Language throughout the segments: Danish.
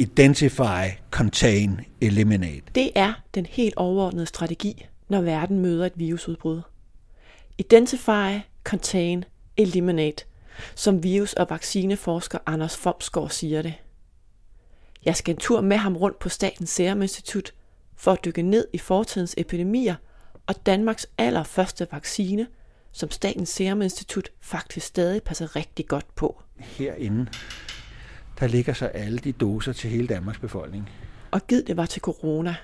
Identify, contain, eliminate. Det er den helt overordnede strategi, når verden møder et virusudbrud. Identify, contain, eliminate, som virus- og vaccineforsker Anders Fomsgaard siger det. Jeg skal en tur med ham rundt på Statens Serum Institut for at dykke ned i fortidens epidemier og Danmarks allerførste vaccine, som Statens Serum Institut faktisk stadig passer rigtig godt på. Herinde, der ligger så alle de doser til hele Danmarks befolkning. Og giv det var til corona.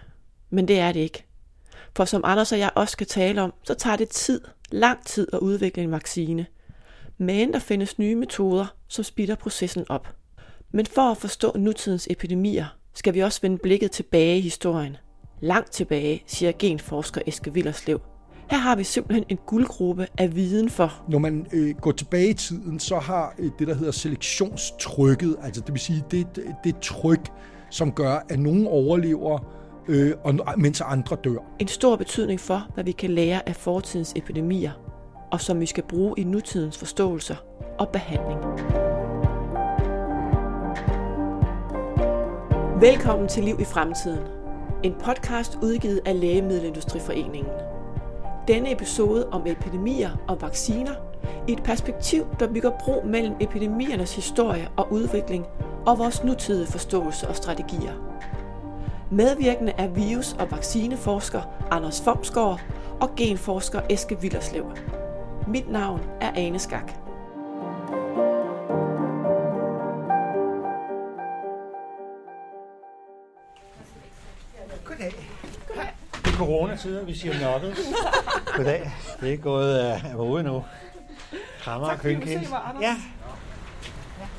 Men det er det ikke. For som Anders og jeg også skal tale om, så tager det tid, lang tid at udvikle en vaccine. Men der findes nye metoder, som speeder processen op. Men for at forstå nutidens epidemier, skal vi også vende blikket tilbage i historien. Langt tilbage, siger genforsker Eske Villerslev. Her har vi simpelthen en guldgruppe af viden for. Når man øh, går tilbage i tiden, så har øh, det, der hedder selektionstrykket, altså det vil sige, det, det, det tryk, som gør, at nogen overlever, øh, og, mens andre dør. En stor betydning for, hvad vi kan lære af fortidens epidemier, og som vi skal bruge i nutidens forståelser og behandling. Velkommen til Liv i Fremtiden. En podcast udgivet af Lægemiddelindustriforeningen. Denne episode om epidemier og vacciner i et perspektiv, der bygger bro mellem epidemiernes historie og udvikling og vores nutidige forståelse og strategier. Medvirkende er virus- og vaccineforsker Anders Fomsgaard og genforsker Eske Villerslev. Mit navn er Ane Skak. Coronatider, vi siger nokket. Goddag. Det er gået af uh, ude nu. Hammer og Kønkens. Ja. ja.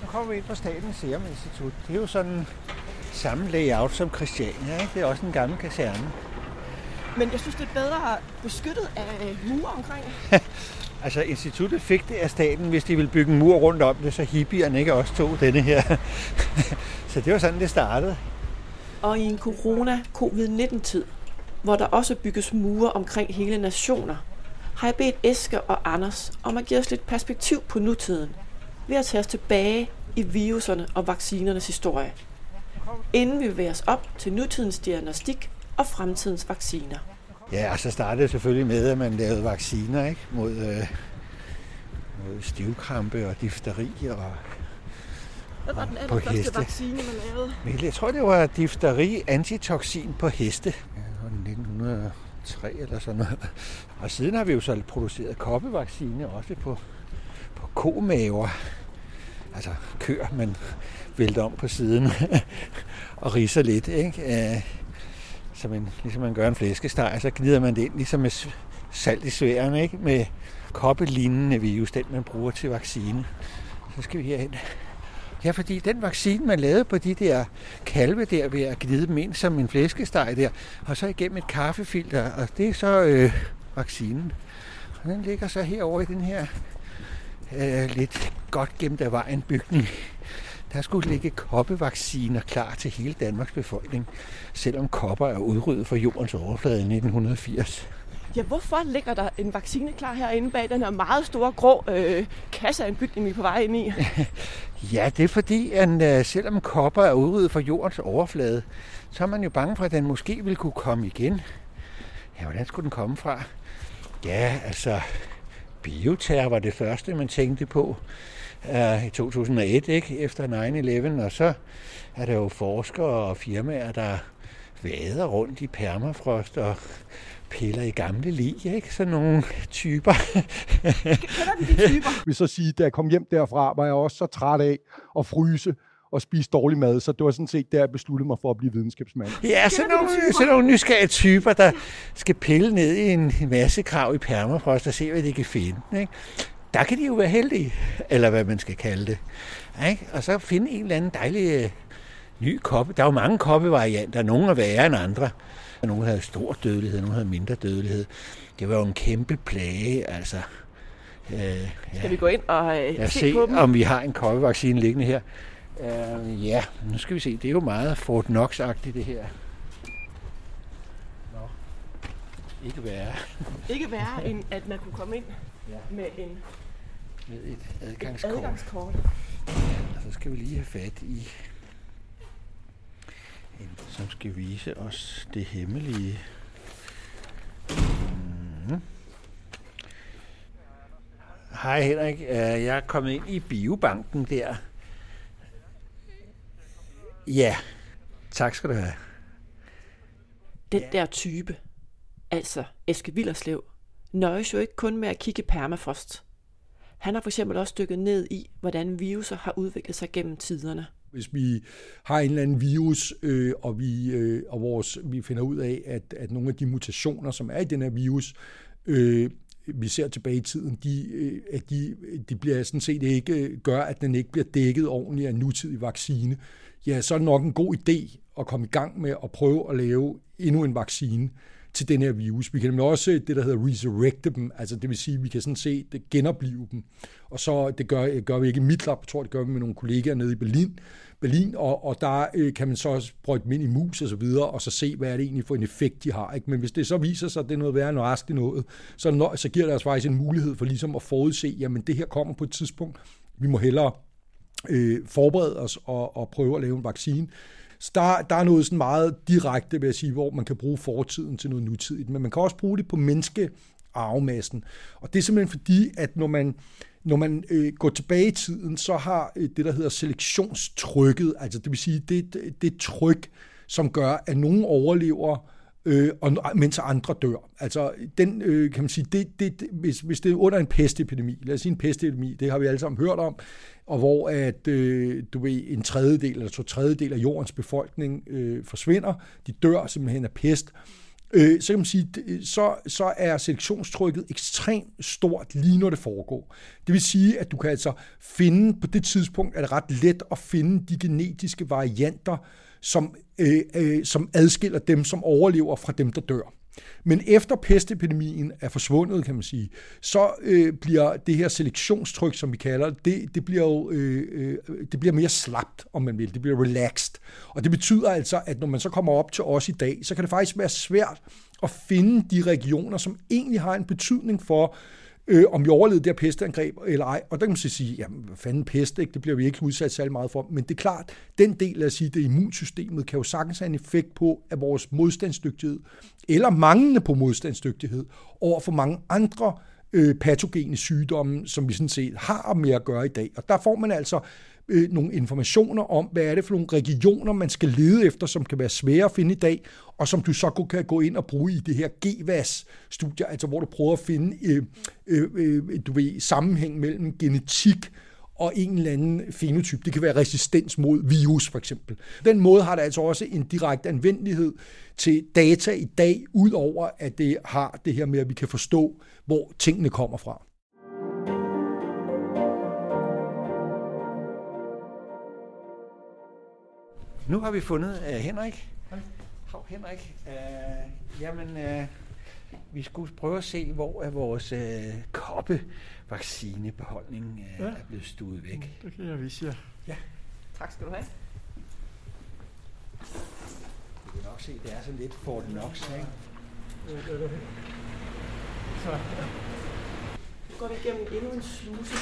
Nu kommer vi ind på Statens Serum Institut. Det er jo sådan samme layout som Christiania. Ikke? Det er også en gammel kaserne. Men jeg synes, det er bedre beskyttet af mure omkring. altså, instituttet fik det af staten, hvis de ville bygge en mur rundt om det, så hippierne ikke også tog denne her. så det var sådan, det startede. Og i en corona-covid-19-tid, hvor der også bygges mure omkring hele nationer, har jeg bedt Eske og Anders om at give os lidt perspektiv på nutiden, ved at tage os tilbage i viruserne og vaccinernes historie, inden vi bevæger os op til nutidens diagnostik og fremtidens vacciner. Ja, og så startede det selvfølgelig med, at man lavede vacciner ikke? Mod, øh, mod stivkrampe og difteri og hvad var den allerførste vaccine, man lavede? Jeg tror, det var difteri antitoxin på heste. 1903 eller sådan noget. Og siden har vi jo så produceret koppevaccine også på, på komaver. Altså køer, man vælter om på siden og riser lidt. Ikke? Øh, så man, ligesom man gør en flæskesteg, så gnider man det ind ligesom med salt i sværen, ikke? med koppelignende virus, den man bruger til vaccine. Så skal vi herhen. Ja, fordi den vaccine, man lavede på de der kalve der, ved at glide dem ind som en flæskesteg der, og så igennem et kaffefilter, og det er så øh, vaccinen. Og den ligger så herovre i den her øh, lidt godt gemt af vejen bygning. Der skulle ligge koppevacciner klar til hele Danmarks befolkning, selvom kopper er udryddet fra jordens overflade i 1980. Ja, hvorfor ligger der en vaccine klar herinde bag den her meget store grå øh, kasse af en bygning, vi er på vej ind i? ja, det er fordi, at øh, selvom kopper er udryddet fra jordens overflade, så er man jo bange for, at den måske vil kunne komme igen. Ja, hvordan skulle den komme fra? Ja, altså, bioterror var det første, man tænkte på uh, i 2001, ikke? efter 9-11, og så er der jo forskere og firmaer, der vader rundt i permafrost og piller i gamle lig, ikke? Sådan nogle typer. Kender vi de typer? Vi så sige, da jeg kom hjem derfra, var jeg også så træt af at fryse og spise dårlig mad, så det var sådan set der, jeg besluttede mig for at blive videnskabsmand. Ja, sådan nogle, sådan nogle nysgerrige typer, der skal pille ned i en masse krav i permafrost og se, hvad de kan finde. Ikke? Der kan de jo være heldige, eller hvad man skal kalde det. Ikke? Og så finde en eller anden dejlig øh, ny koppe. Der er jo mange koppevarianter, nogle er værre end andre. Nogle havde stor dødelighed, nogle havde mindre dødelighed. Det var jo en kæmpe plage, altså. Øh, ja. Skal vi gå ind og øh, ja, se, se på dem? om vi har en koppevaccine liggende her. Uh, ja, nu skal vi se. Det er jo meget Fort Knox-agtigt, det her. Nå. Ikke værre. Ikke værre, end at man kunne komme ind ja. med en med et adgangskort. Et adgangskort. Og så skal vi lige have fat i som skal vise os det hemmelige. Mm. Hej Henrik, øh, jeg er kommet ind i biobanken der. Ja, tak skal du have. Den der type, altså Eske Villerslev, nøjes jo ikke kun med at kigge permafrost. Han har for eksempel også dykket ned i, hvordan viruser har udviklet sig gennem tiderne. Hvis vi har en eller anden virus, øh, og, vi, øh, og vores, vi finder ud af, at, at nogle af de mutationer, som er i den her virus, øh, vi ser tilbage i tiden, de, øh, at de, de bliver sådan set ikke, øh, gør, at den ikke bliver dækket ordentligt af en nutidig vaccine, ja, så er det nok en god idé at komme i gang med at prøve at lave endnu en vaccine til den her virus. Vi kan nemlig også det, der hedder resurrecte dem, altså det vil sige, at vi kan sådan set genopleve dem. Og så det gør, gør vi ikke i mit lab, tror, det gør vi med nogle kollegaer nede i Berlin, Berlin og, og der øh, kan man så også prøve dem ind i mus og så videre, og så se, hvad er det egentlig for en effekt, de har. Ikke? Men hvis det så viser sig, at det er noget værre end resten noget, så, når, så giver det os faktisk en mulighed for ligesom at forudse, jamen det her kommer på et tidspunkt, vi må hellere øh, forberede os og, og prøve at lave en vaccine. Så der, der er noget sådan meget direkte, vil jeg sige, hvor man kan bruge fortiden til noget nutidigt, men man kan også bruge det på menneske arvemassen. Og det er simpelthen fordi, at når man, når man øh, går tilbage i tiden, så har øh, det, der hedder selektionstrykket, altså det vil sige, det, det, det tryk, som gør, at nogen overlever, øh, og, mens andre dør. Altså, den, øh, kan man sige, det, det, det, hvis, hvis det er under en pestepidemi, lad os sige en pestepidemi, det har vi alle sammen hørt om, og hvor at, øh, du ved, en tredjedel eller to tredjedel af jordens befolkning øh, forsvinder, de dør simpelthen af pest, øh, så kan man sige, så, så er selektionstrykket ekstremt stort lige når det foregår. Det vil sige, at du kan altså finde, på det tidspunkt er det ret let at finde de genetiske varianter, som, øh, øh, som adskiller dem, som overlever fra dem, der dør. Men efter pestepidemien er forsvundet, kan man sige, så øh, bliver det her selektionstryk, som vi kalder det, det bliver jo øh, øh, det bliver mere slapt, om man vil. Det bliver relaxed. Og det betyder altså, at når man så kommer op til os i dag, så kan det faktisk være svært at finde de regioner, som egentlig har en betydning for, øh, øh, om vi overlevede det her pestangreb eller ej. Og der kan man så sige, jamen hvad fanden pest, ikke? det bliver vi ikke udsat særlig meget for. Men det er klart, den del af at sige, det immunsystemet kan jo sagtens have en effekt på, at vores modstandsdygtighed, eller manglende på modstandsdygtighed, over for mange andre øh, patogene sygdomme, som vi sådan set har med at gøre i dag. Og der får man altså øh, nogle informationer om, hvad er det for nogle regioner, man skal lede efter, som kan være svære at finde i dag, og som du så kan gå ind og bruge i det her GVAS-studie, altså hvor du prøver at finde øh, øh, øh, du ved, sammenhæng mellem genetik og en eller anden fenotyp. Det kan være resistens mod virus for eksempel. Den måde har det altså også en direkte anvendelighed til data i dag, udover at det har det her med, at vi kan forstå, hvor tingene kommer fra. Nu har vi fundet uh, Henrik. Hov, Henrik. Uh, jamen, uh, vi skulle prøve at se, hvor er vores uh, koppevaccinebeholdning uh, ja. er blevet stuet væk. Det kan jeg vise jer. Ja. Tak skal du have. Du kan nok se, det er sådan lidt Fort Knox, ikke? Så, Nu går vi igennem endnu en sluse.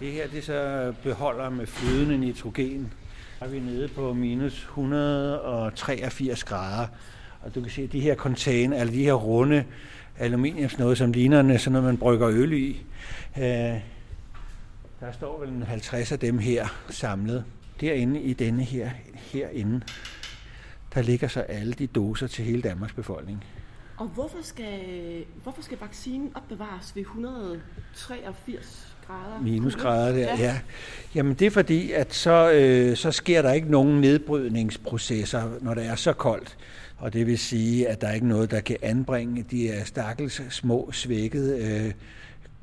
Det her det er så beholder med flydende nitrogen. Er vi nede på minus 183 grader. Og du kan se, at de her container, eller de her runde aluminiums noget, som ligner sådan noget, man brygger øl i. Øh, der står vel en 50 af dem her samlet. Derinde i denne her, herinde, der ligger så alle de doser til hele Danmarks befolkning. Og hvorfor skal, hvorfor skal vaccinen opbevares ved 183 grader? Minusgrader der, ja. ja. Jamen det er fordi, at så, øh, så sker der ikke nogen nedbrydningsprocesser, når det er så koldt. Og det vil sige, at der er ikke noget, der kan anbringe de her stakkels små svækkede øh,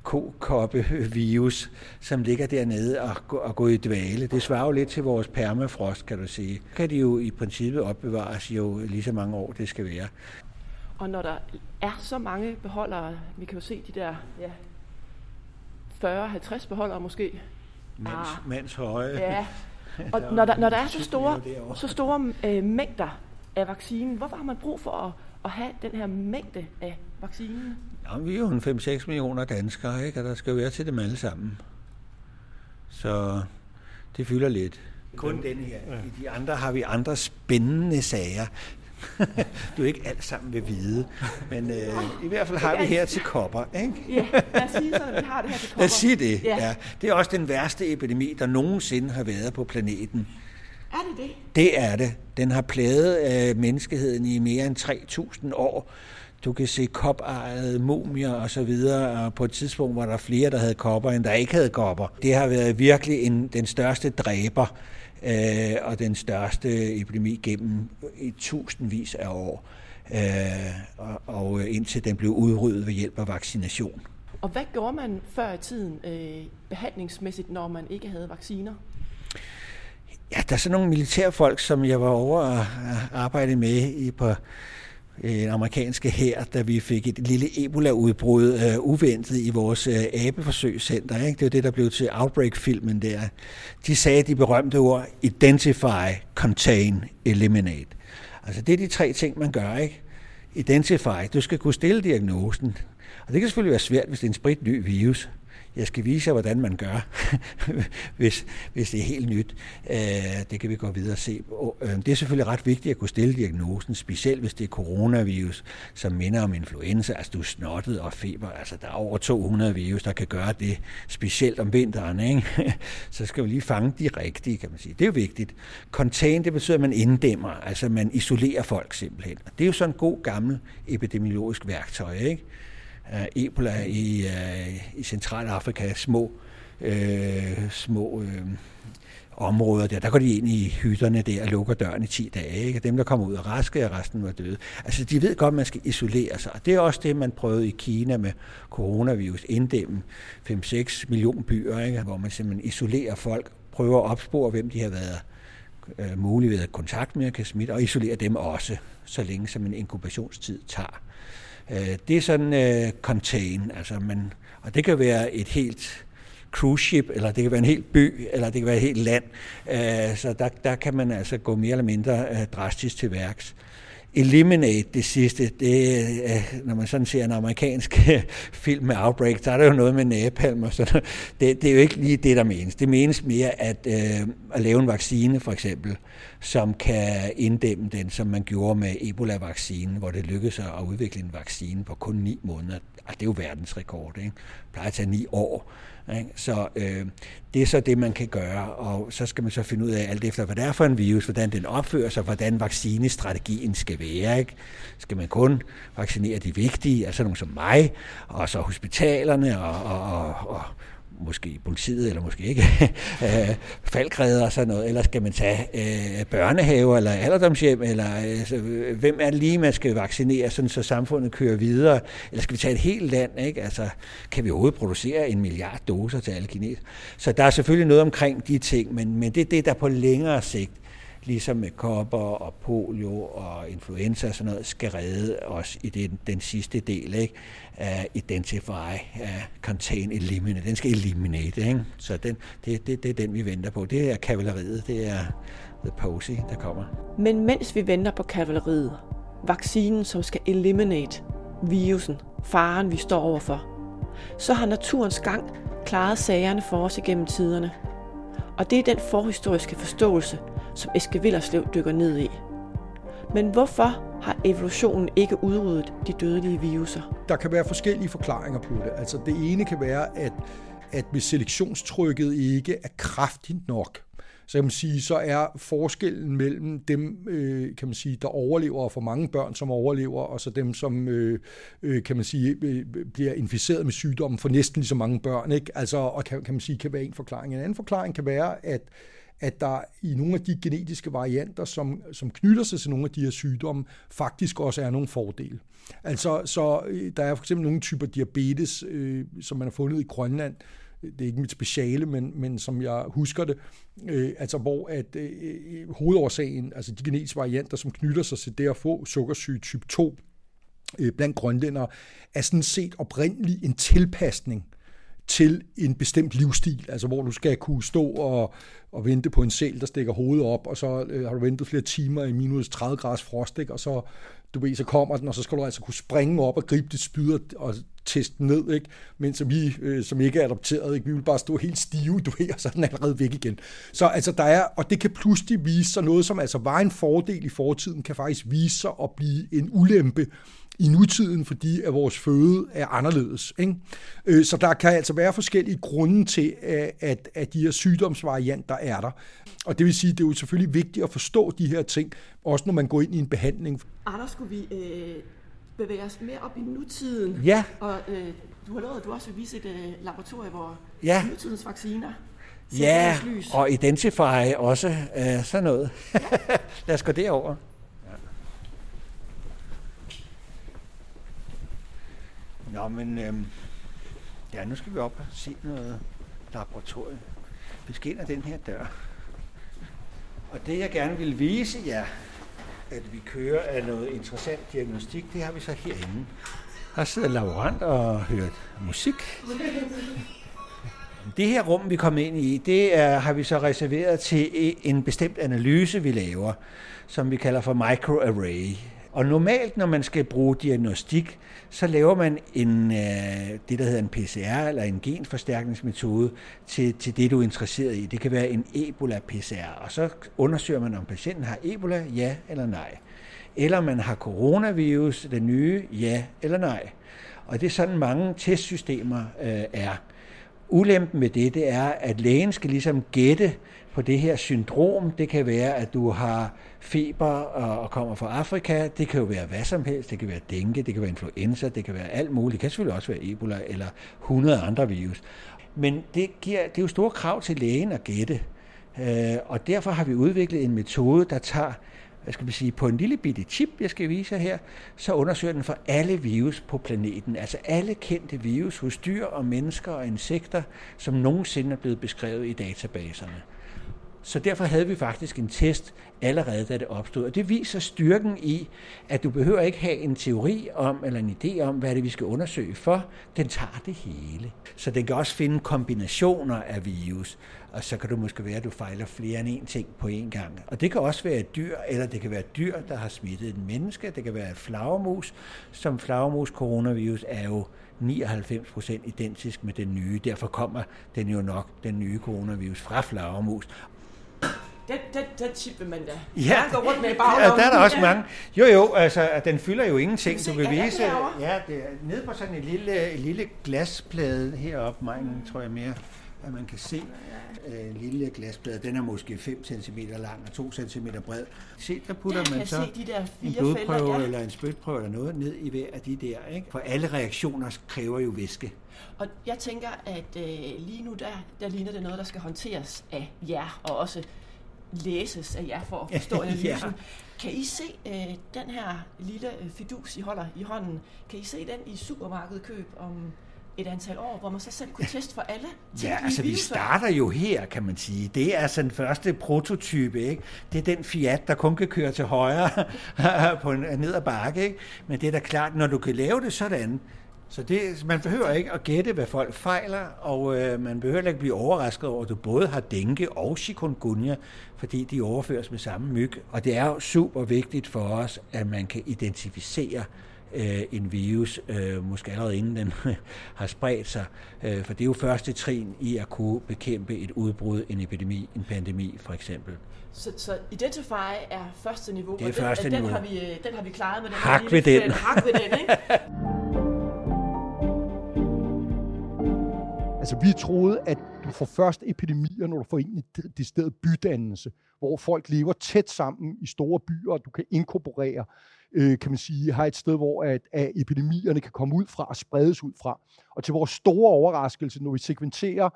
kokoppe-virus, som ligger dernede og, og går i dvale. Det svarer jo lidt til vores permafrost, kan du sige. Kan de jo i princippet opbevares jo lige så mange år, det skal være. Og når der er så mange beholdere, vi kan jo se de der ja, 40-50 beholdere måske. Mands, ah. mands høje. Ja. Og når der, når der er så store, så store øh, mængder af vaccinen, hvorfor har man brug for at, at have den her mængde af vaccinen? Ja, vi er jo en 5-6 millioner danskere, ikke? og der skal jo være til dem alle sammen. Så det fylder lidt. Kun den her. I de andre har vi andre spændende sager. du er ikke alt sammen vil vide, men øh, i hvert fald har vi her til kopper, ikke? ja, lad os sige sådan, at vi har det her til kopper. Lad os sige det, ja. ja. Det er også den værste epidemi, der nogensinde har været på planeten. Er det det? Det er det. Den har plaget øh, menneskeheden i mere end 3.000 år. Du kan se kopejede mumier og så videre, og på et tidspunkt var der flere, der havde kopper, end der ikke havde kopper. Det har været virkelig en, den største dræber øh, og den største epidemi gennem i tusindvis af år, øh, og, og indtil den blev udryddet ved hjælp af vaccination. Og hvad gjorde man før i tiden øh, behandlingsmæssigt, når man ikke havde vacciner? Ja, der er sådan nogle militærfolk, som jeg var over at arbejde med i på en amerikanske her, da vi fik et lille Ebola-udbrud øh, uventet i vores øh, abeforsøgscenter. Ikke? Det var det, der blev til Outbreak-filmen der. De sagde de berømte ord Identify, Contain, Eliminate. Altså det er de tre ting, man gør. ikke? Identify, du skal kunne stille diagnosen. Og det kan selvfølgelig være svært, hvis det er en spritny virus jeg skal vise jer, hvordan man gør, hvis, hvis det er helt nyt. Øh, det kan vi gå videre og se. Øh, det er selvfølgelig ret vigtigt at kunne stille diagnosen, specielt hvis det er coronavirus, som minder om influenza, altså du er snottet og feber. Altså der er over 200 virus, der kan gøre det, specielt om vinteren. Ikke? Så skal vi lige fange de rigtige, kan man sige. Det er jo vigtigt. Contain, det betyder, at man inddæmmer, altså man isolerer folk simpelthen. Det er jo sådan en god gammel epidemiologisk værktøj, ikke? Af Ebola i, øh, i Centralafrika, små, øh, små øh, områder der. Der går de ind i hytterne der og lukker døren i 10 dage. Ikke? Dem, der kommer ud og raske, og resten var døde. Altså, de ved godt, at man skal isolere sig. Og det er også det, man prøvede i Kina med coronavirus. Inddæmme 5-6 millioner byer, ikke? hvor man simpelthen isolerer folk, prøver at opspore, hvem de har været øh, muligt ved at kontakt med, kan smitte, og isolere dem også, så længe som en inkubationstid tager. Øh, det er sådan øh, contain, altså man, og det kan være et helt cruise ship, eller det kan være en hel by, eller det kan være et helt land. Uh, så der, der kan man altså gå mere eller mindre øh, drastisk til værks. Eliminate det sidste, det, når man sådan ser en amerikansk film med Outbreak, der er der jo noget med napalm og sådan det, det er jo ikke lige det, der menes. Det menes mere at, øh, at lave en vaccine, for eksempel, som kan inddæmme den, som man gjorde med Ebola-vaccinen, hvor det lykkedes at udvikle en vaccine på kun ni måneder. Altså, det er jo verdensrekord, ikke? Det plejer at tage ni år. Ikke? Så øh, det er så det, man kan gøre, og så skal man så finde ud af alt efter, hvad det er for en virus, hvordan den opfører sig, hvordan vaccinestrategien skal være. Ikke? Skal man kun vaccinere de vigtige, altså nogen som mig, og så hospitalerne og, og, og, og måske politiet, eller måske ikke, øh, faldgræder og sådan noget, eller skal man tage øh, børnehaver, eller alderdomshjem, eller altså, hvem er det lige, man skal vaccinere, sådan så samfundet kører videre, eller skal vi tage et helt land, ikke? Altså, kan vi overhovedet producere en milliard doser til alle kineser? Så der er selvfølgelig noget omkring de ting, men, men det er det, der på længere sigt ligesom med kopper og polio og influenza og sådan noget, skal redde os i den, den sidste del, ikke? Uh, identify, uh, contain, eliminate. Den skal eliminate, ikke? Så den, det, det, det er den, vi venter på. Det er kavaleriet, det er the posy, der kommer. Men mens vi venter på kavaleriet, vaccinen, som skal eliminate virusen, faren, vi står overfor, så har naturens gang klaret sagerne for os igennem tiderne. Og det er den forhistoriske forståelse, som Eske Villerslev dykker ned i. Men hvorfor har evolutionen ikke udryddet de dødelige viruser? Der kan være forskellige forklaringer på det. Altså det ene kan være, at, at hvis selektionstrykket ikke er kraftigt nok, så kan man sige, så er forskellen mellem dem, øh, kan man sige, der overlever, og for mange børn, som overlever, og så dem, som, øh, øh, kan man sige, øh, bliver inficeret med sygdommen for næsten lige så mange børn, ikke? Altså, og kan, kan man sige, kan være en forklaring. En anden forklaring kan være, at at der i nogle af de genetiske varianter, som, som knytter sig til nogle af de her sygdomme, faktisk også er nogle fordele. Altså, så øh, der er for eksempel nogle typer diabetes, øh, som man har fundet i Grønland, det er ikke mit speciale, men, men som jeg husker det, øh, altså hvor at øh, øh hovedårsagen, altså de genetiske varianter, som knytter sig til det at få sukkersyge type 2 øh, blandt grønlændere, er sådan set oprindeligt en tilpasning til en bestemt livsstil, altså hvor du skal kunne stå og, og vente på en sæl, der stikker hovedet op, og så øh, har du ventet flere timer i minus 30 graders frost, ikke? og så du ved, så kommer den, og så skal du altså kunne springe op og gribe det spyd og teste den ned, ikke? Men som vi, øh, som ikke er adopteret, ikke? vi vil bare stå helt stive, du ved, og så er den allerede væk igen. Så altså der er, og det kan pludselig vise sig noget, som altså var en fordel i fortiden, kan faktisk vise sig at blive en ulempe i nutiden, fordi at vores føde er anderledes. Ikke? Øh, så der kan altså være forskellige grunde til, at, at de her sygdomsvarianter er der. Og det vil sige, at det er jo selvfølgelig vigtigt at forstå de her ting, også når man går ind i en behandling. Anders, skulle vi øh, bevæge os mere op i nutiden? Ja. Og øh, du har lovet, at du også vil vise et øh, laboratorium, hvor ja. nutidens vacciner Ja, og Identify også øh, sådan noget. Ja. Lad os gå derover. Nå, men øhm, ja, nu skal vi op og se noget laboratorium. Vi skal ind ad den her dør. Og det, jeg gerne vil vise jer, at vi kører af noget interessant diagnostik, det har vi så herinde. Her sidder laborant og hører musik. Det her rum, vi kommer ind i, det er, har vi så reserveret til en bestemt analyse, vi laver, som vi kalder for microarray. Og normalt, når man skal bruge diagnostik, så laver man en, øh, det, der hedder en PCR, eller en genforstærkningsmetode, til, til det, du er interesseret i. Det kan være en Ebola-PCR, og så undersøger man, om patienten har Ebola, ja eller nej. Eller man har coronavirus, den nye, ja eller nej. Og det er sådan, mange testsystemer øh, er. Ulempen med det, det er, at lægen skal ligesom gætte på det her syndrom. Det kan være, at du har feber og kommer fra Afrika. Det kan jo være hvad som helst. Det kan være dengue, det kan være influenza, det kan være alt muligt. Det kan selvfølgelig også være Ebola eller 100 andre virus. Men det, giver, det er jo store krav til lægen at gætte. Øh, og derfor har vi udviklet en metode, der tager hvad skal vi sige, på en lille bitte chip, jeg skal vise jer her, så undersøger den for alle virus på planeten. Altså alle kendte virus hos dyr og mennesker og insekter, som nogensinde er blevet beskrevet i databaserne. Så derfor havde vi faktisk en test allerede, da det opstod. Og det viser styrken i, at du behøver ikke have en teori om, eller en idé om, hvad det vi skal undersøge for. Den tager det hele. Så den kan også finde kombinationer af virus. Og så kan du måske være, at du fejler flere end én ting på én gang. Og det kan også være et dyr, eller det kan være et dyr, der har smittet et menneske. Det kan være et flagermus. Som flagermus coronavirus er jo 99% identisk med den nye. Derfor kommer den jo nok, den nye coronavirus, fra flagermus. Den, den, den chip vil man da. Ja, gå rundt med i Ja, der er der også mange. Jo, jo, altså, den fylder jo ingenting. Du kan vise, ja, det er nede på sådan en lille, lille glasplade heroppe, mange tror jeg mere, at man kan se en lille glasplade. Den er måske 5 cm lang og 2 cm bred. Se, der putter man så de der en blodprøve felter, ja. eller en spytprøve eller noget ned i hver af de der. Ikke? For alle reaktioner kræver jo væske. Og jeg tænker, at øh, lige nu der, der ligner det noget, der skal håndteres af jer, og også læses af jer for at forstå analysen. ja. Kan I se øh, den her lille øh, fidus, I holder i hånden, kan I se den i supermarkedet køb om et antal år, hvor man så selv kunne teste for alle Ja, altså vi starter jo her, kan man sige. Det er altså den første prototype, ikke? Det er den Fiat, der kun kan køre til højre på en ned ad bakke, ikke? Men det er da klart, når du kan lave det sådan, så det, man behøver ikke at gætte, hvad folk fejler, og øh, man behøver ikke blive overrasket over, at du både har dengue og chikungunya, fordi de overføres med samme myg. Og det er jo super vigtigt for os, at man kan identificere øh, en virus, øh, måske allerede inden den har spredt sig. Øh, for det er jo første trin i at kunne bekæmpe et udbrud, en epidemi, en pandemi for eksempel. Så, så Identify er første niveau, det er første den, niveau. Den har, vi, øh, den har vi klaret med den hak ved den. Hak ved den, ikke? Altså, vi troede, at du får først epidemier, når du får ind i det sted bydannelse, hvor folk lever tæt sammen i store byer, og du kan inkorporere, øh, kan man sige, har et sted, hvor at, at epidemierne kan komme ud fra og spredes ud fra. Og til vores store overraskelse, når vi sekventerer,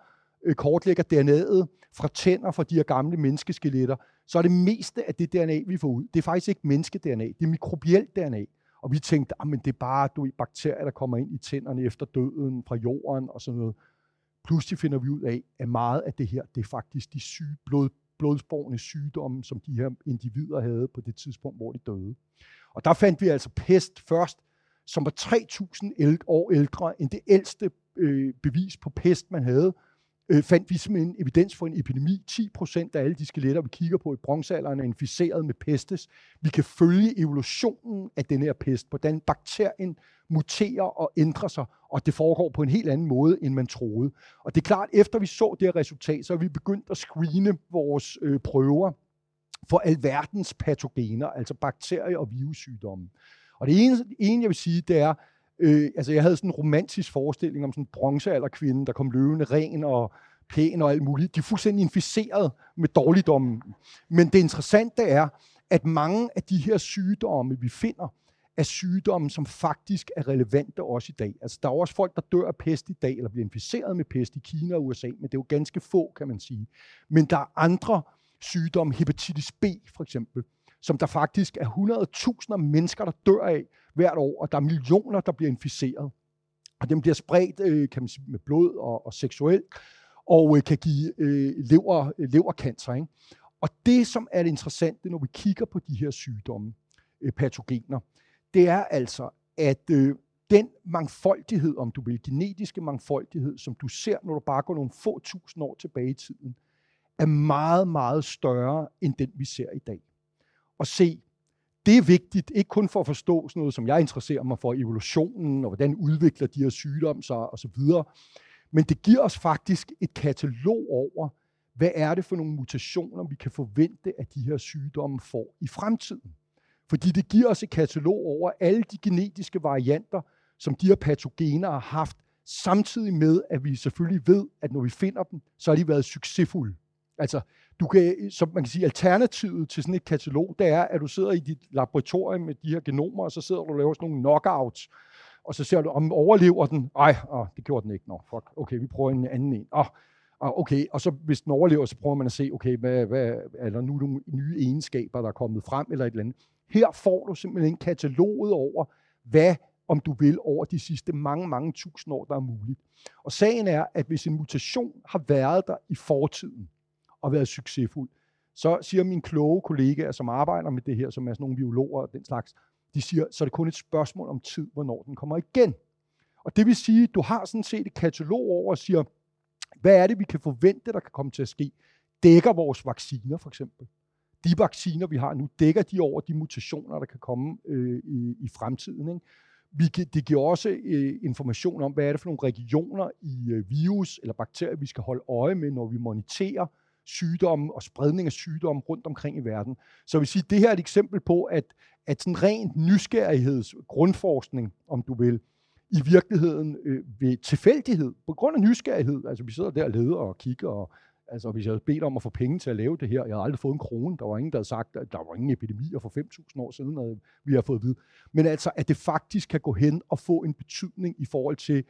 øh, kortlægger DNA'et fra tænder fra de her gamle menneskeskeletter, så er det meste af det DNA, vi får ud, det er faktisk ikke menneske-DNA, det er mikrobielt DNA. Og vi tænkte, ah, at det er bare du, bakterier, der kommer ind i tænderne efter døden fra jorden og sådan noget. Pludselig finder vi ud af, at meget af det her, det er faktisk de syge, blod, blodsborne sygdomme, som de her individer havde på det tidspunkt, hvor de døde. Og der fandt vi altså pest først, som var 3.000 år ældre end det ældste øh, bevis på pest, man havde. øh, fandt vi simpelthen evidens for en epidemi. 10% af alle de skeletter, vi kigger på i bronzealderen, er inficeret med pestes. Vi kan følge evolutionen af den her pest, hvordan bakterien muterer og ændrer sig, og det foregår på en helt anden måde, end man troede. Og det er klart, efter vi så det her resultat, så er vi begyndt at screene vores øh, prøver for alverdens patogener, altså bakterier og virussygdomme. Og det ene, ene jeg vil sige, det er, øh, altså jeg havde sådan en romantisk forestilling om sådan en bronzealderkvinde, der kom løvende ren og pæn og alt muligt. De er fuldstændig inficeret med dårligdommen. Men det interessante er, at mange af de her sygdomme, vi finder, er sygdomme, som faktisk er relevante også i dag. Altså, der er også folk, der dør af pest i dag, eller bliver inficeret med pest i Kina og USA, men det er jo ganske få, kan man sige. Men der er andre sygdomme, hepatitis B for eksempel, som der faktisk er 100.000 mennesker, der dør af hvert år, og der er millioner, der bliver inficeret. Og dem bliver spredt øh, kan man sige, med blod og, og seksuelt, og øh, kan give øh, lever, øh, levercancer. Ikke? Og det, som er det interessante, når vi kigger på de her sygdomme, øh, patogener, det er altså, at øh, den mangfoldighed, om du vil, genetiske mangfoldighed, som du ser, når du bare går nogle få tusind år tilbage i tiden, er meget, meget større end den, vi ser i dag. Og se, det er vigtigt, ikke kun for at forstå sådan noget, som jeg interesserer mig for, evolutionen, og hvordan udvikler de her sygdomme sig, og så videre, men det giver os faktisk et katalog over, hvad er det for nogle mutationer, vi kan forvente, at de her sygdomme får i fremtiden. Fordi det giver os et katalog over alle de genetiske varianter, som de her patogener har haft, samtidig med, at vi selvfølgelig ved, at når vi finder dem, så har de været succesfulde. Altså, du kan, som man kan sige, alternativet til sådan et katalog, det er, at du sidder i dit laboratorium med de her genomer, og så sidder du og laver sådan nogle knockouts, og så ser du, om overlever den. Ej, åh, det gjorde den ikke. Nå, fuck. Okay, vi prøver en anden en. Åh, okay, og så hvis den overlever, så prøver man at se, okay, hvad, hvad, er der nu nogle nye egenskaber, der er kommet frem, eller et eller andet. Her får du simpelthen kataloget over, hvad, om du vil, over de sidste mange, mange tusind år, der er muligt. Og sagen er, at hvis en mutation har været der i fortiden, og været succesfuld, så siger mine kloge kollegaer, som arbejder med det her, som er sådan nogle biologer og den slags, de siger, så er det kun et spørgsmål om tid, hvornår den kommer igen. Og det vil sige, du har sådan set et katalog over og siger, hvad er det, vi kan forvente, der kan komme til at ske? Dækker vores vacciner for eksempel? De vacciner, vi har nu, dækker de over de mutationer, der kan komme øh, i, i fremtiden? Ikke? Vi, det giver også øh, information om, hvad er det for nogle regioner i øh, virus eller bakterier, vi skal holde øje med, når vi moniterer sygdomme og spredning af sygdomme rundt omkring i verden. Så jeg vil sige, det her er et eksempel på, at, at sådan rent nysgerrigheds grundforskning, om du vil, i virkeligheden øh, ved tilfældighed, på grund af nysgerrighed, altså vi sidder der og leder og kigger, og altså hvis jeg havde bedt om at få penge til at lave det her, jeg havde aldrig fået en krone, der var ingen, der havde sagt, at der var ingen epidemier for 5.000 år siden, at vi har fået at vide. Men altså, at det faktisk kan gå hen og få en betydning i forhold til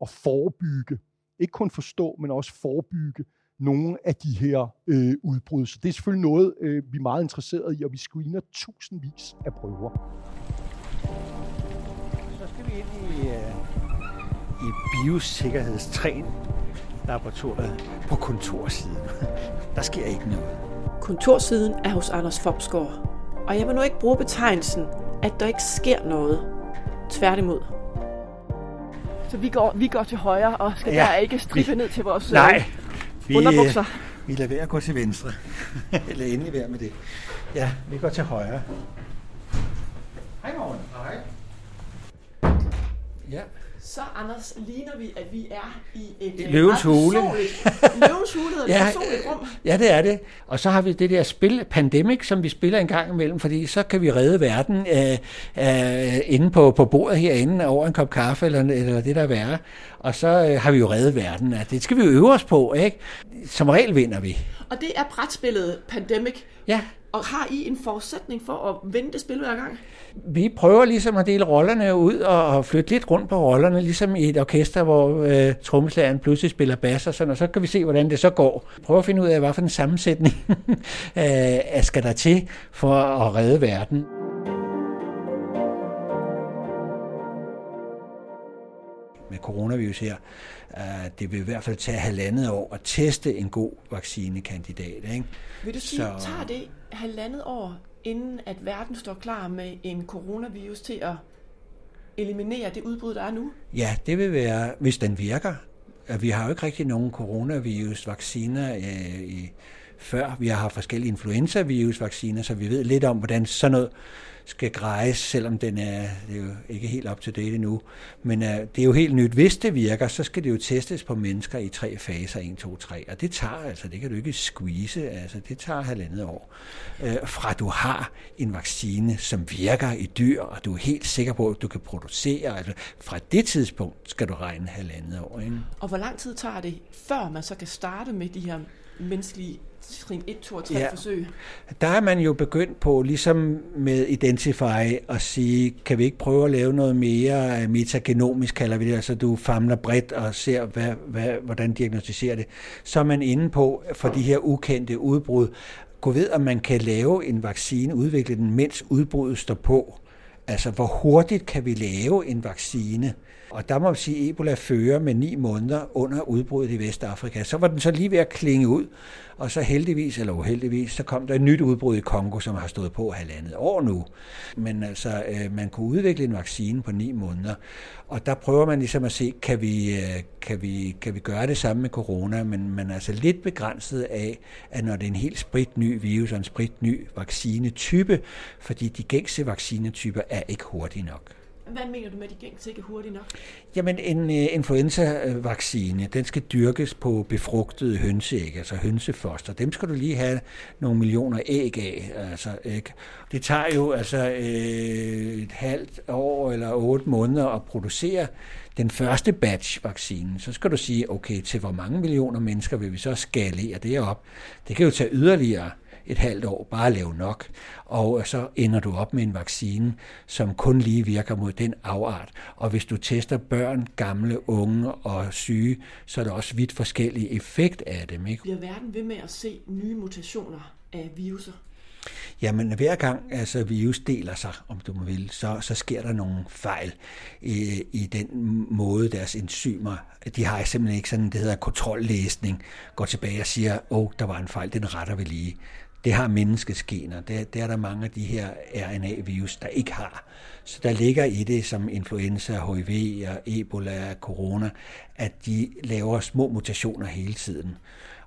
at forebygge, ikke kun forstå, men også forebygge nogle af de her øh, udbrud. Så det er selvfølgelig noget, øh, vi er meget interesseret i, og vi screener tusindvis af prøver. Så skal vi ind i, øh, i biosikkerhedstræn laboratoriet på kontorsiden. Der sker ikke noget. Kontorsiden er hos Anders Fopsgaard, og jeg vil nu ikke bruge betegnelsen, at der ikke sker noget. Tværtimod. Så vi går, vi går til højre og skal ja, der ikke strippe vi, ned til vores nej, vi, underbukser. Øh, vi lader være at gå til venstre. Eller endelig være med det. Ja, vi går til højre. Hej morgen. Hej. Ja. Så Anders, ligner vi, at vi er i et løvens hule. løvens hule hedder ja, rum. Ja, det er det. Og så har vi det der spil Pandemic, som vi spiller en gang imellem, fordi så kan vi redde verden øh, øh, inde på, på bordet herinde over en kop kaffe eller, eller det der værre. Og så øh, har vi jo reddet verden. Det skal vi jo øve os på, ikke? Som regel vinder vi. Og det er brætspillet Pandemic. Ja. Og har I en forudsætning for at vende det spil hver gang? Vi prøver ligesom at dele rollerne ud og flytte lidt rundt på rollerne, ligesom i et orkester, hvor øh, trommeslageren pludselig spiller bass og sådan, og så kan vi se, hvordan det så går. Prøv at finde ud af, hvad for en sammensætning øh, skal der til for at redde verden. med coronavirus her, det vil i hvert fald tage halvandet år at teste en god vaccinekandidat. Ikke? Vil du sige, så... tager det halvandet år, inden at verden står klar med en coronavirus til at eliminere det udbrud, der er nu? Ja, det vil være, hvis den virker. vi har jo ikke rigtig nogen coronavirus-vacciner øh, i, før. Vi har haft forskellige influenza-virus-vacciner, så vi ved lidt om, hvordan sådan noget skal grejes, selvom den er, det er jo ikke helt op til det endnu. Men uh, det er jo helt nyt. Hvis det virker, så skal det jo testes på mennesker i tre faser, 1, 2, 3. Og det tager, altså det kan du ikke squeeze, altså det tager halvandet år. Uh, fra du har en vaccine, som virker i dyr, og du er helt sikker på, at du kan producere, altså fra det tidspunkt skal du regne halvandet år. Ikke? Og hvor lang tid tager det, før man så kan starte med de her menneskelige trin 1, 2 og 3 ja. forsøg? Der er man jo begyndt på, ligesom med Identify, at sige, kan vi ikke prøve at lave noget mere metagenomisk, kalder vi det, altså du famler bredt og ser, hvad, hvad, hvordan diagnostiserer det. Så er man inde på, for de her ukendte udbrud, gå ved, om man kan lave en vaccine, udvikle den, mens udbruddet står på. Altså, hvor hurtigt kan vi lave en vaccine? Og der må man sige, at Ebola fører med ni måneder under udbruddet i Vestafrika. Så var den så lige ved at klinge ud, og så heldigvis eller uheldigvis, så kom der et nyt udbrud i Kongo, som har stået på halvandet år nu. Men altså, øh, man kunne udvikle en vaccine på ni måneder, og der prøver man ligesom at se, kan vi, øh, kan vi, kan vi gøre det samme med corona, men man er altså lidt begrænset af, at når det er en helt sprit ny virus og en sprit ny vaccinetype, fordi de gængse vaccinetyper er ikke hurtige nok. Hvad mener du med, at de gængs ikke hurtigt nok? Jamen, en uh, influenza-vaccine, den skal dyrkes på befrugtede hønseæg, altså hønsefoster. Dem skal du lige have nogle millioner æg af. Altså, æg. Det tager jo altså øh, et halvt år eller otte måneder at producere den første batch vaccinen. Så skal du sige, okay, til hvor mange millioner mennesker vil vi så skalere det op? Det kan jo tage yderligere et halvt år, bare lave nok, og så ender du op med en vaccine, som kun lige virker mod den afart. Og hvis du tester børn, gamle, unge og syge, så er der også vidt forskellige effekt af dem. Ikke? Bliver verden ved med at se nye mutationer af viruser? Jamen hver gang altså, virus deler sig, om du må vil, så, så sker der nogle fejl i, i den måde, deres enzymer, de har simpelthen ikke sådan, det hedder kontrollæsning, går tilbage og siger, åh, oh, der var en fejl, den retter vi lige. Det har menneskets gener. Det, det er der mange af de her RNA-virus, der ikke har. Så der ligger i det som influenza, HIV og Ebola og corona, at de laver små mutationer hele tiden.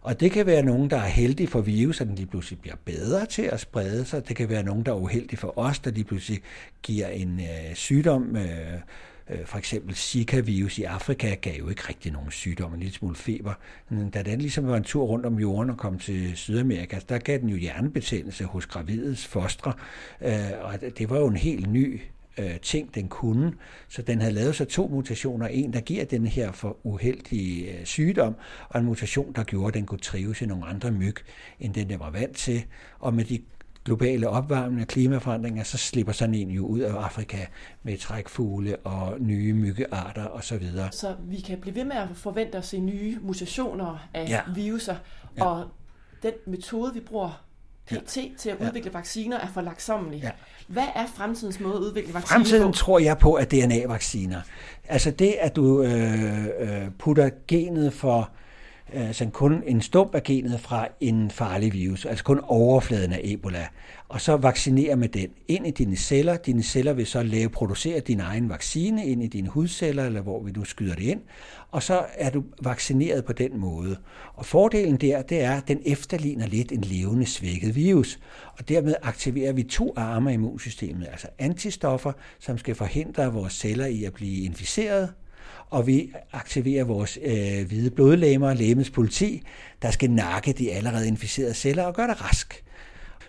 Og det kan være nogen, der er heldige for virus, at den lige pludselig bliver bedre til at sprede sig. Det kan være nogen, der er uheldige for os, der lige pludselig giver en øh, sygdom, øh, Øh, Øh, for eksempel Zika-virus i Afrika gav jo ikke rigtig nogen sygdom, en lille smule feber. Men da den ligesom var en tur rundt om jorden og kom til Sydamerika, der gav den jo hjernebetændelse hos gravides fostre, øh, og det var jo en helt ny øh, ting, den kunne. Så den havde lavet sig to mutationer. En, der giver den her for uheldige øh, sygdom, og en mutation, der gjorde, at den kunne trives i nogle andre myg, end den, der var vant til. Og med de globale opvarmning og klimaforandringer, så slipper sådan en jo ud af Afrika med trækfugle og nye myggearter osv. Så, så vi kan blive ved med at forvente at se nye mutationer af ja. viruser, ja. og den metode, vi bruger PT ja. til at udvikle ja. vacciner, er for laksommelige. Ja. Hvad er fremtidens måde at udvikle vacciner Fremtiden på? tror jeg på, at DNA-vacciner. Altså det, at du øh, øh, putter genet for altså kun en stump af genet fra en farlig virus, altså kun overfladen af Ebola, og så vaccinere med den ind i dine celler. Dine celler vil så lave, producere din egen vaccine ind i dine hudceller, eller hvor vi nu skyder det ind, og så er du vaccineret på den måde. Og fordelen der, det er, at den efterligner lidt en levende svækket virus, og dermed aktiverer vi to arme i immunsystemet, altså antistoffer, som skal forhindre vores celler i at blive inficeret, og vi aktiverer vores øh, hvide blodlæmer, lægemets politi, der skal nakke de allerede inficerede celler og gøre det rask.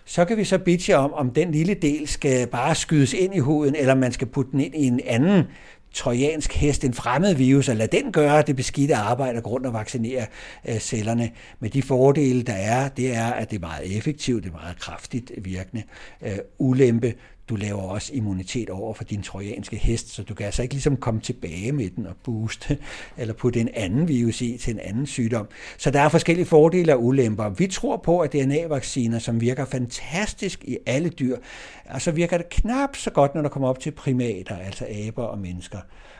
Så kan vi så bitche om, om den lille del skal bare skydes ind i huden, eller man skal putte den ind i en anden trojansk hest, en fremmed virus, og lade den gøre det beskidte arbejde grund og vaccinere øh, cellerne. Men de fordele, der er, det er, at det er meget effektivt, det er meget kraftigt virkende. Øh, ulempe, du laver også immunitet over for din trojanske hest, så du kan altså ikke ligesom komme tilbage med den og booste, eller putte en anden virus i til en anden sygdom. Så der er forskellige fordele og ulemper. Vi tror på, at DNA-vacciner, som virker fantastisk i alle dyr, altså virker det knap så godt, når der kommer op til primater, altså aber og mennesker.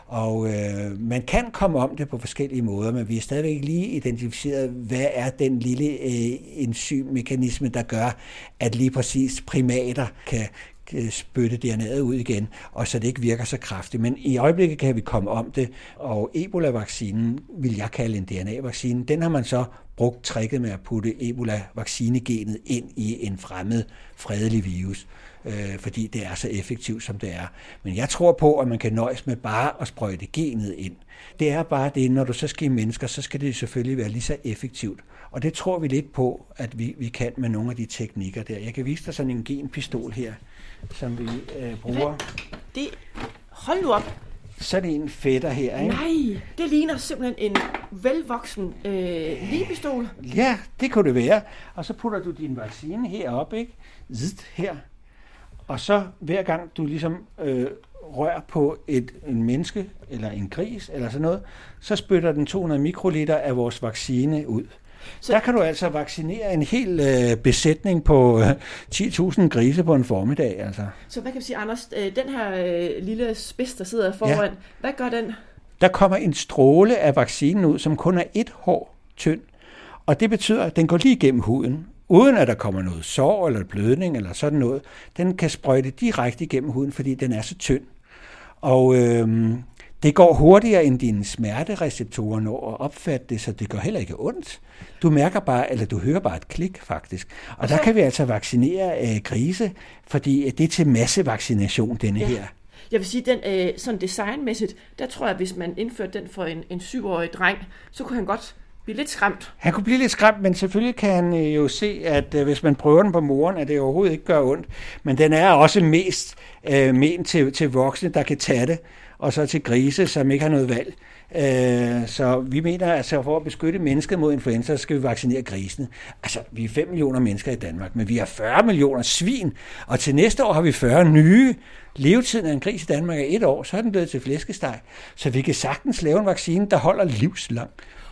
Og øh, man kan komme om det på forskellige måder, men vi er stadigvæk lige identificeret, hvad er den lille øh, enzymmekanisme, der gør, at lige præcis primater kan, Øh, spytte DNA'et ud igen, og så det ikke virker så kraftigt. Men i øjeblikket kan vi komme om det, og Ebola-vaccinen vil jeg kalde en DNA-vaccine. Den har man så brugt tricket med at putte Ebola-vaccinegenet ind i en fremmed, fredelig virus øh, fordi det er så effektivt, som det er. Men jeg tror på, at man kan nøjes med bare at sprøjte genet ind. Det er bare det, når du så skal i mennesker, så skal det selvfølgelig være lige så effektivt. Og det tror vi lidt på, at vi, vi kan med nogle af de teknikker der. Jeg kan vise dig sådan en genpistol her, som vi øh, bruger. Det, hold nu op. Sådan en fætter her, ikke? Nej, det ligner simpelthen en velvoksen øh, ligepistol. Ja, det kunne det være. Og så putter du din vaccine herop, ikke? Zzt, her. Og så hver gang du ligesom øh, rører på et en menneske eller en gris eller sådan noget, så spytter den 200 mikroliter af vores vaccine ud. Så der kan du altså vaccinere en hel øh, besætning på øh, 10.000 grise på en formiddag. Altså. Så hvad kan vi sige, Anders? Øh, den her øh, lille spids, der sidder foran, ja. hvad gør den? Der kommer en stråle af vaccinen ud, som kun er et hår tynd. Og det betyder, at den går lige igennem huden, uden at der kommer noget sår eller blødning eller sådan noget. Den kan sprøjte direkte igennem huden, fordi den er så tynd. Og øh, det går hurtigere end dine smertereceptorer når at opfatte det, så det gør heller ikke ondt. Du mærker bare, eller du hører bare et klik faktisk. Og, og der kan vi altså vaccinere øh, grise, fordi det er til massevaccination, denne ja. her. Jeg vil sige, den øh, sådan designmæssigt, der tror jeg, hvis man indførte den for en, en syvårig dreng, så kunne han godt blive lidt skræmt. Han kunne blive lidt skræmt, men selvfølgelig kan han øh, jo se, at øh, hvis man prøver den på moren, at det overhovedet ikke gør ondt. Men den er også mest øh, ment til, til voksne, der kan tage det, og så til grise, som ikke har noget valg. Øh, så vi mener, at altså, for at beskytte mennesket mod influenza, skal vi vaccinere grisene. Altså, vi er 5 millioner mennesker i Danmark, men vi har 40 millioner svin, og til næste år har vi 40 nye. Levetiden af en gris i Danmark er et år, så er den blevet til flæskesteg. Så vi kan sagtens lave en vaccine, der holder livslang.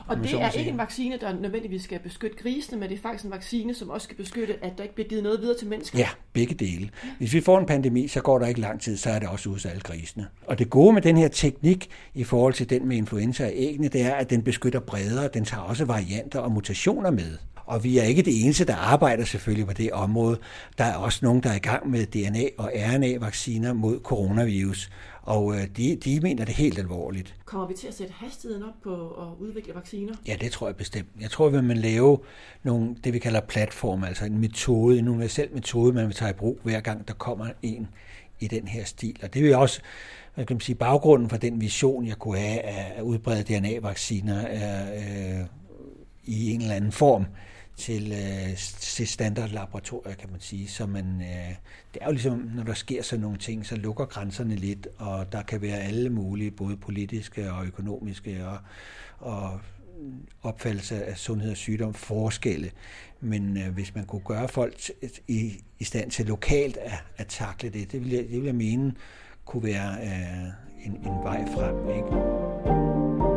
Og det er ikke en vaccine, der nødvendigvis skal beskytte grisene, men det er faktisk en vaccine, som også skal beskytte, at der ikke bliver givet noget videre til mennesker. Ja, begge dele. Hvis vi får en pandemi, så går der ikke lang tid, så er det også hos alle grisene. Og det gode med den her teknik i forhold til den med influenza og æggene, det er, at den beskytter bredere. Den tager også varianter og mutationer med. Og vi er ikke det eneste, der arbejder selvfølgelig på det område. Der er også nogen, der er i gang med DNA- og RNA-vacciner mod coronavirus. Og øh, de, de mener det helt alvorligt. Kommer vi til at sætte hastigheden op på at udvikle vacciner? Ja, det tror jeg bestemt. Jeg tror, at man lave nogle, det vi kalder platform, altså en metode, en universel metode, man vil tage i brug, hver gang der kommer en i den her stil. Og det vil også, hvad kan man sige, baggrunden for den vision, jeg kunne have af at udbrede DNA-vacciner øh, i en eller anden form til, øh, til standardlaboratorier, kan man sige. Så man, øh, det er jo ligesom, når der sker sådan nogle ting, så lukker grænserne lidt, og der kan være alle mulige, både politiske og økonomiske og, og opfattelse af sundhed og sygdom forskelle. Men øh, hvis man kunne gøre folk i, i stand til lokalt at, at takle det, det vil jeg, det vil jeg mene kunne være øh, en, en vej frem. Ikke?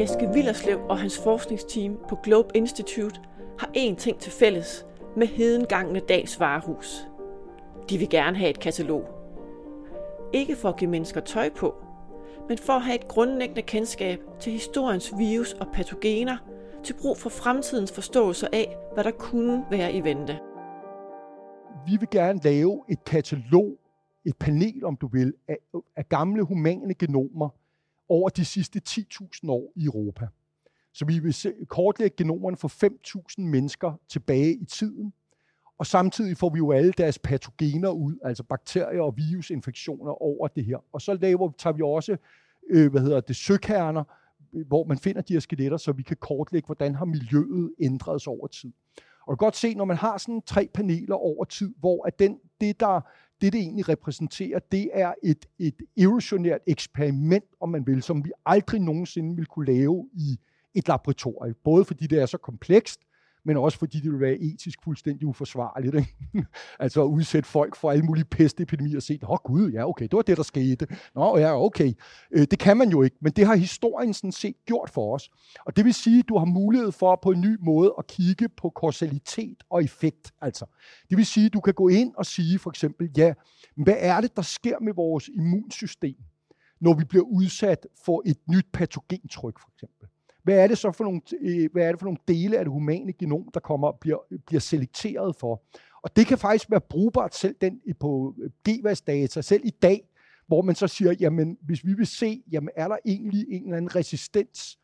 Eske Villerslev og hans forskningsteam på Globe Institute har én ting til fælles med hedengangende dags varehus. De vil gerne have et katalog. Ikke for at give mennesker tøj på, men for at have et grundlæggende kendskab til historiens virus og patogener til brug for fremtidens forståelse af, hvad der kunne være i vente. Vi vil gerne lave et katalog, et panel om du vil, af, af gamle humane genomer, over de sidste 10.000 år i Europa. Så vi vil kortlægge genomerne for 5.000 mennesker tilbage i tiden, og samtidig får vi jo alle deres patogener ud, altså bakterier og virusinfektioner over det her. Og så laver, tager vi også øh, hvad hedder det, søkerner, hvor man finder de her skeletter, så vi kan kortlægge, hvordan har miljøet ændret sig over tid. Og du kan godt se, når man har sådan tre paneler over tid, hvor at den, det, der det, det egentlig repræsenterer, det er et, et evolutionært eksperiment, om man vil, som vi aldrig nogensinde vil kunne lave i et laboratorium. Både fordi det er så komplekst, men også fordi det vil være etisk fuldstændig uforsvarligt. Ikke? altså at udsætte folk for alle mulige pestepidemier og se, åh gud, ja okay, det var det, der skete. Nå ja, okay. Øh, det kan man jo ikke, men det har historien sådan set gjort for os. Og det vil sige, at du har mulighed for på en ny måde at kigge på kausalitet og effekt. Altså. Det vil sige, at du kan gå ind og sige for eksempel, ja, hvad er det, der sker med vores immunsystem, når vi bliver udsat for et nyt patogentryk for eksempel? Hvad er det så for nogle, øh, hvad er det for nogle dele af det humane genom, der kommer bliver, bliver selekteret for? Og det kan faktisk være brugbart selv den på øh, GWAS-data, selv i dag, hvor man så siger, jamen hvis vi vil se, jamen er der egentlig en eller anden resistens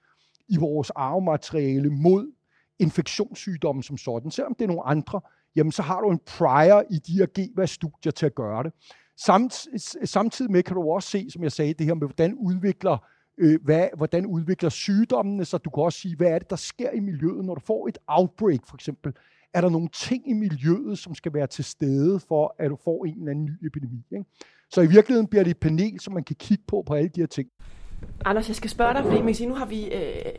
i vores arvemateriale mod infektionssygdomme som sådan, selvom det er nogle andre, jamen så har du en prior i de her GWAS-studier til at gøre det. Samt, samtidig med kan du også se, som jeg sagde, det her med, hvordan udvikler øh, hvad, hvordan udvikler sygdommene så Du kan også sige, hvad er det, der sker i miljøet, når du får et outbreak for eksempel. Er der nogle ting i miljøet, som skal være til stede for, at du får en eller anden ny epidemi? Ikke? Så i virkeligheden bliver det et panel, som man kan kigge på på alle de her ting. Anders, jeg skal spørge dig, fordi man siger, nu har vi, øh,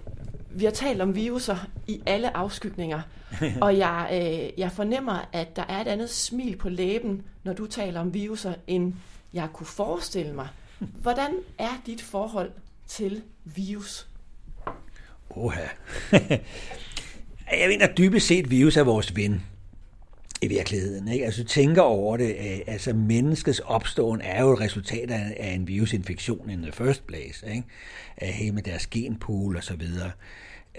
vi har talt om viruser i alle afskygninger, og jeg, øh, jeg fornemmer, at der er et andet smil på læben, når du taler om viruser, end jeg kunne forestille mig. Hvordan er dit forhold til virus? Oha. jeg mener dybest set, virus er vores ven i virkeligheden. Ikke? Altså, du tænker over det, øh, altså menneskets opståen er jo et resultat af, en virusinfektion in the first place, ikke? hele med deres genpool og så videre.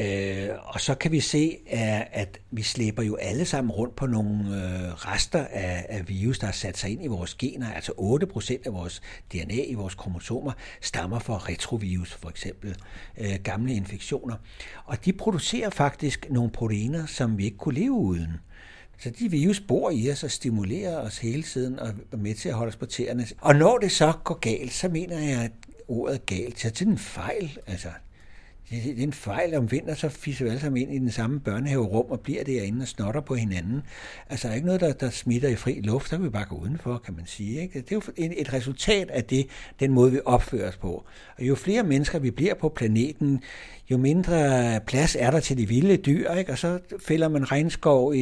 Øh, og så kan vi se, at, at vi slæber jo alle sammen rundt på nogle øh, rester af, af virus, der har sat sig ind i vores gener. Altså 8% af vores DNA i vores kromosomer stammer fra retrovirus, for eksempel øh, gamle infektioner. Og de producerer faktisk nogle proteiner, som vi ikke kunne leve uden. Så de virus bor i os og stimulerer os hele tiden og er med til at holde os på tæerne. Og når det så går galt, så mener jeg, at ordet galt, så til en fejl. Altså, det er en fejl om vinter, så fisser vi alle sammen ind i den samme børnehaverum og bliver derinde og snotter på hinanden. Altså, der er ikke noget, der, der smitter i fri luft, så kan vi bare gå udenfor, kan man sige. Ikke? Det er jo et resultat af det, den måde, vi opfører os på. Og jo flere mennesker vi bliver på planeten, jo mindre plads er der til de vilde dyr, ikke? og så fælder man regnskov i,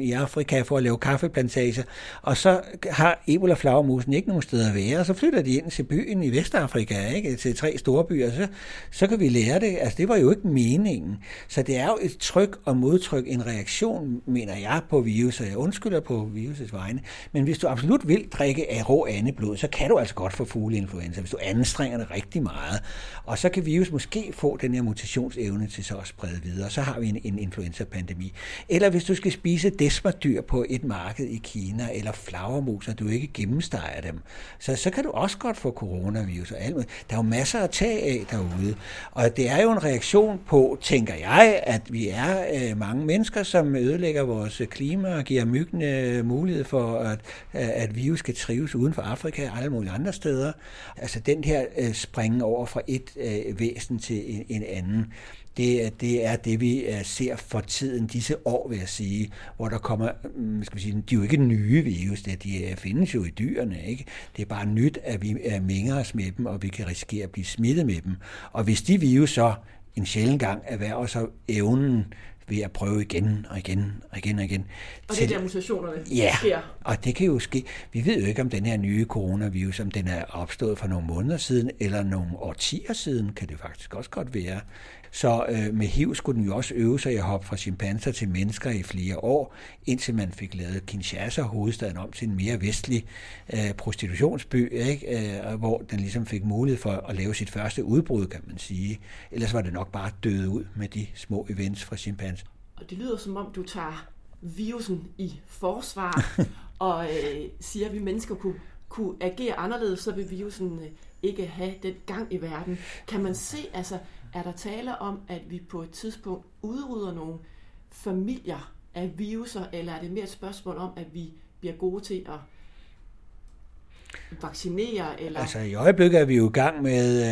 i Afrika for at lave kaffeplantager, og så har Ebola flagermusen ikke nogen sted at være, og så flytter de ind til byen i Vestafrika, ikke? til tre store byer, så, så kan vi lære det. Altså, det var jo ikke meningen. Så det er jo et tryk og modtryk, en reaktion, mener jeg, på virus, og jeg undskylder på virusets vegne. Men hvis du absolut vil drikke af rå andeblod, så kan du altså godt få fugleinfluenza, hvis du anstrenger det rigtig meget. Og så kan virus måske få den her mutationsevne til så at sprede videre. Så har vi en, en influenza-pandemi. Eller hvis du skal spise desmerdyr på et marked i Kina, eller flagermus, og du ikke gennemsteger dem, så, så kan du også godt få coronavirus og alt muligt. Der er jo masser at tage af derude. Og det er jo en reaktion på, tænker jeg, at vi er øh, mange mennesker, som ødelægger vores klima og giver myggene øh, mulighed for, at, øh, at virus skal trives uden for Afrika og alle mulige andre steder. Altså den her øh, springe over fra et øh, væsen til en, en anden, det, det er det, vi øh, ser for tiden, disse år, vil jeg sige, hvor der kommer, mm, skal vi sige, de er jo ikke nye virus, det, de øh, findes jo i dyrene, ikke? Det er bare nyt, at vi øh, mænger os med dem, og vi kan risikere at blive smittet med dem. Og hvis de virus så en sjældent gang erhverver sig evnen ved at prøve igen og igen og igen og igen. Og det er der mutationerne ja, sker. og det kan jo ske. Vi ved jo ikke, om den her nye coronavirus, om den er opstået for nogle måneder siden, eller nogle årtier siden, kan det faktisk også godt være. Så øh, med HIV skulle den jo også øve sig i at hoppe fra chimpanser til mennesker i flere år, indtil man fik lavet Kinshasa, hovedstaden, om til en mere vestlig øh, prostitutionsby, ikke? Øh, hvor den ligesom fik mulighed for at lave sit første udbrud, kan man sige. Ellers var det nok bare døde ud med de små events fra chimpanser. Og det lyder som om, du tager virusen i forsvar og øh, siger, at vi mennesker kunne, kunne agere anderledes, så vil virusen øh, ikke have den gang i verden. Kan man se, altså er der tale om, at vi på et tidspunkt udrydder nogle familier af viruser, eller er det mere et spørgsmål om, at vi bliver gode til at vaccinere? Eller? Altså i øjeblikket er vi jo i gang med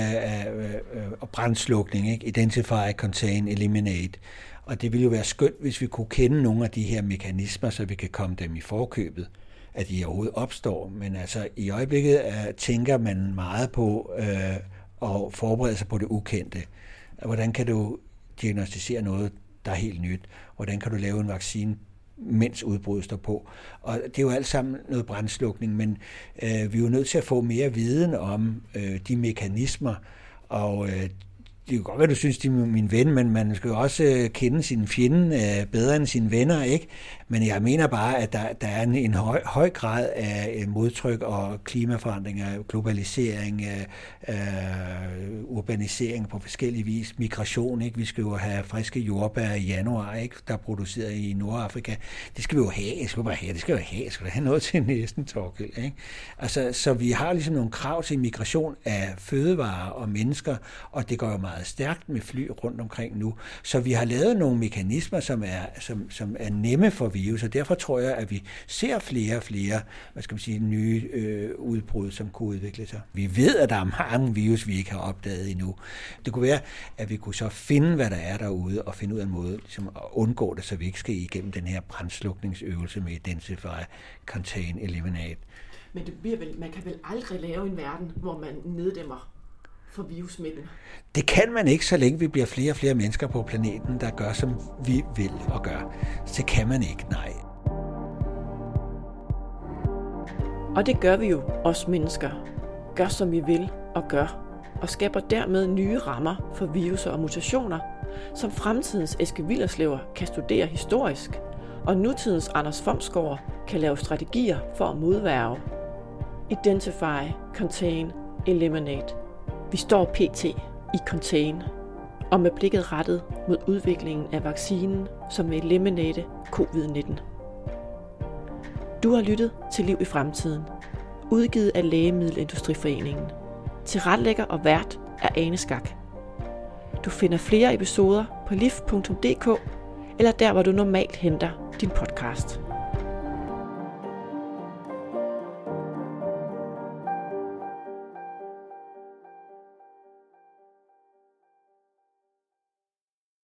øh, uh, brandslukning, ikke? Identify, Contain, Eliminate. Og det ville jo være skønt, hvis vi kunne kende nogle af de her mekanismer, så vi kan komme dem i forkøbet, at de overhovedet opstår. Men altså i øjeblikket øh, tænker man meget på øh, at forberede sig på det ukendte. Hvordan kan du diagnostisere noget, der er helt nyt? Hvordan kan du lave en vaccine, mens udbruddet står på? Og det er jo alt sammen noget brændslukning, men øh, vi er jo nødt til at få mere viden om øh, de mekanismer, og øh, det kan godt være, du synes, de er min ven, men man skal jo også øh, kende sin fjende øh, bedre end sine venner, ikke? Men jeg mener bare, at der, der er en, en høj, høj grad af øh, modtryk og klimaforandringer, globalisering, øh, øh, urbanisering på forskellige vis, migration, ikke? Vi skal jo have friske jordbær i januar, ikke? Der er produceret i Nordafrika. Det skal vi jo have, det skal vi bare have, det skal vi have, det skal vi have noget til næsten, Torkel, ikke? Altså, så vi har ligesom nogle krav til migration af fødevarer og mennesker, og det går jo meget stærkt med fly rundt omkring nu. Så vi har lavet nogle mekanismer, som er, som, som er nemme for virus, og derfor tror jeg, at vi ser flere og flere hvad skal man sige, nye øh, udbrud, som kunne udvikle sig. Vi ved, at der er mange virus, vi ikke har opdaget endnu. Det kunne være, at vi kunne så finde, hvad der er derude, og finde ud af en måde ligesom at undgå det, så vi ikke skal igennem den her brandslukningsøvelse med Identify, Contain, Eliminate. Men det bliver vel, man kan vel aldrig lave en verden, hvor man neddæmmer for virusmidlen? Det kan man ikke, så længe vi bliver flere og flere mennesker på planeten, der gør, som vi vil og gør. Så kan man ikke, nej. Og det gør vi jo, os mennesker. Gør, som vi vil og gør. Og skaber dermed nye rammer for viruser og mutationer, som fremtidens Eske Willerslever kan studere historisk, og nutidens Anders Fomsgaard kan lave strategier for at modværge. Identify, contain, eliminate – vi står pt. i contain, og med blikket rettet mod udviklingen af vaccinen, som vil eliminate covid-19. Du har lyttet til Liv i fremtiden, udgivet af Lægemiddelindustriforeningen. Til retlægger og vært er Ane Skak. Du finder flere episoder på liv.dk eller der, hvor du normalt henter din podcast.